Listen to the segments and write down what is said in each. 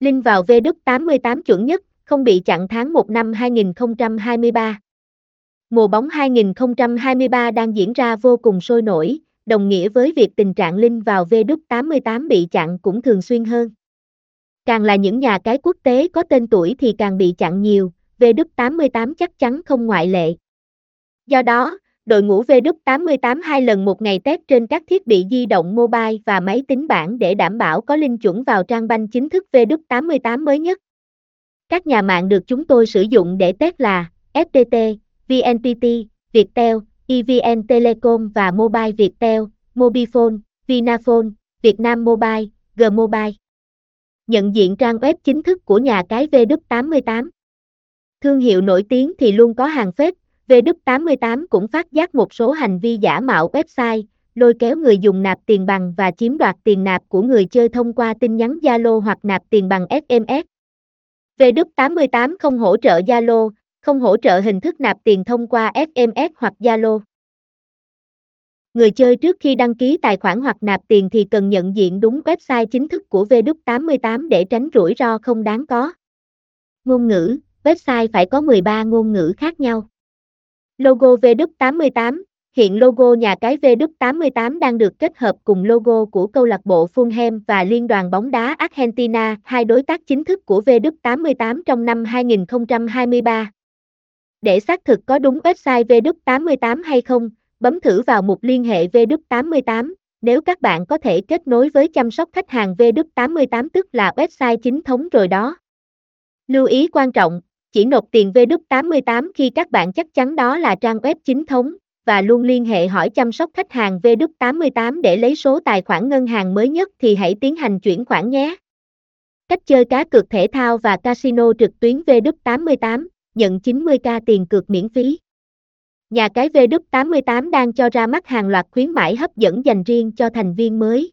Link vào V88 chuẩn nhất, không bị chặn tháng 1 năm 2023. Mùa bóng 2023 đang diễn ra vô cùng sôi nổi, đồng nghĩa với việc tình trạng Linh vào V88 bị chặn cũng thường xuyên hơn. Càng là những nhà cái quốc tế có tên tuổi thì càng bị chặn nhiều, V88 chắc chắn không ngoại lệ. Do đó, đội ngũ V88 hai lần một ngày test trên các thiết bị di động mobile và máy tính bảng để đảm bảo có linh chuẩn vào trang banh chính thức V88 mới nhất. Các nhà mạng được chúng tôi sử dụng để test là FPT, VNPT, Viettel, EVN Telecom và Mobile Viettel, Mobifone, Vinaphone, Vietnam Mobile, G-Mobile. Nhận diện trang web chính thức của nhà cái V88. Thương hiệu nổi tiếng thì luôn có hàng phết, V88 cũng phát giác một số hành vi giả mạo website, lôi kéo người dùng nạp tiền bằng và chiếm đoạt tiền nạp của người chơi thông qua tin nhắn Zalo hoặc nạp tiền bằng SMS. V88 không hỗ trợ Zalo, không hỗ trợ hình thức nạp tiền thông qua SMS hoặc Zalo. Người chơi trước khi đăng ký tài khoản hoặc nạp tiền thì cần nhận diện đúng website chính thức của V88 để tránh rủi ro không đáng có. Ngôn ngữ, website phải có 13 ngôn ngữ khác nhau. Logo V88 Hiện logo nhà cái V88 đang được kết hợp cùng logo của câu lạc bộ Fulham và Liên đoàn bóng đá Argentina, hai đối tác chính thức của V88 trong năm 2023. Để xác thực có đúng website V88 hay không, bấm thử vào mục liên hệ V88. Nếu các bạn có thể kết nối với chăm sóc khách hàng V88 tức là website chính thống rồi đó. Lưu ý quan trọng, chỉ nộp tiền V88 khi các bạn chắc chắn đó là trang web chính thống và luôn liên hệ hỏi chăm sóc khách hàng V88 để lấy số tài khoản ngân hàng mới nhất thì hãy tiến hành chuyển khoản nhé. Cách chơi cá cược thể thao và casino trực tuyến V88, nhận 90k tiền cược miễn phí. Nhà cái V88 đang cho ra mắt hàng loạt khuyến mãi hấp dẫn dành riêng cho thành viên mới.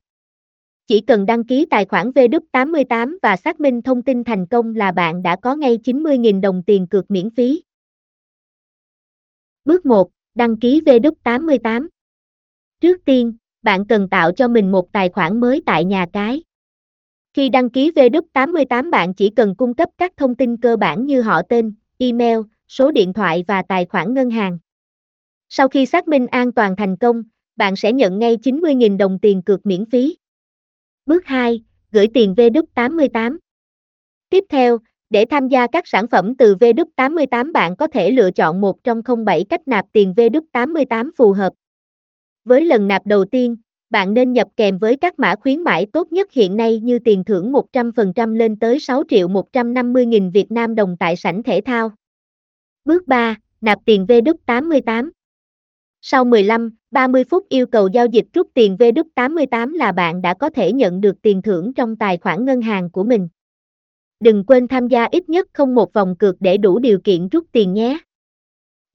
Chỉ cần đăng ký tài khoản V88 và xác minh thông tin thành công là bạn đã có ngay 90.000 đồng tiền cược miễn phí. Bước 1. Đăng ký V88 Trước tiên, bạn cần tạo cho mình một tài khoản mới tại nhà cái. Khi đăng ký V88 bạn chỉ cần cung cấp các thông tin cơ bản như họ tên, email, số điện thoại và tài khoản ngân hàng. Sau khi xác minh an toàn thành công, bạn sẽ nhận ngay 90.000 đồng tiền cược miễn phí. Bước 2. Gửi tiền V88. Tiếp theo, để tham gia các sản phẩm từ V88 bạn có thể lựa chọn một trong 07 cách nạp tiền V88 phù hợp. Với lần nạp đầu tiên, bạn nên nhập kèm với các mã khuyến mãi tốt nhất hiện nay như tiền thưởng 100% lên tới 6 triệu 150 nghìn Việt Nam đồng tại sảnh thể thao. Bước 3. Nạp tiền V88. Sau 15, 30 phút yêu cầu giao dịch rút tiền V88 là bạn đã có thể nhận được tiền thưởng trong tài khoản ngân hàng của mình. Đừng quên tham gia ít nhất không một vòng cược để đủ điều kiện rút tiền nhé.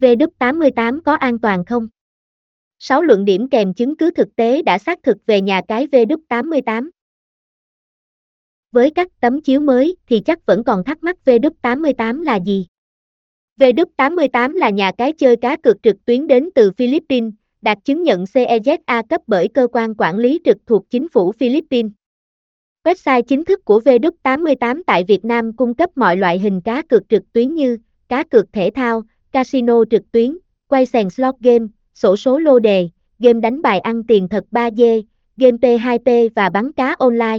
V88 có an toàn không? 6 luận điểm kèm chứng cứ thực tế đã xác thực về nhà cái V88. Với các tấm chiếu mới thì chắc vẫn còn thắc mắc V88 là gì? V88 là nhà cái chơi cá cược trực tuyến đến từ Philippines, đạt chứng nhận CEZA cấp bởi cơ quan quản lý trực thuộc chính phủ Philippines. Website chính thức của V88 tại Việt Nam cung cấp mọi loại hình cá cược trực tuyến như cá cược thể thao, casino trực tuyến, quay sàn slot game, sổ số lô đề, game đánh bài ăn tiền thật 3D, game P2P và bắn cá online.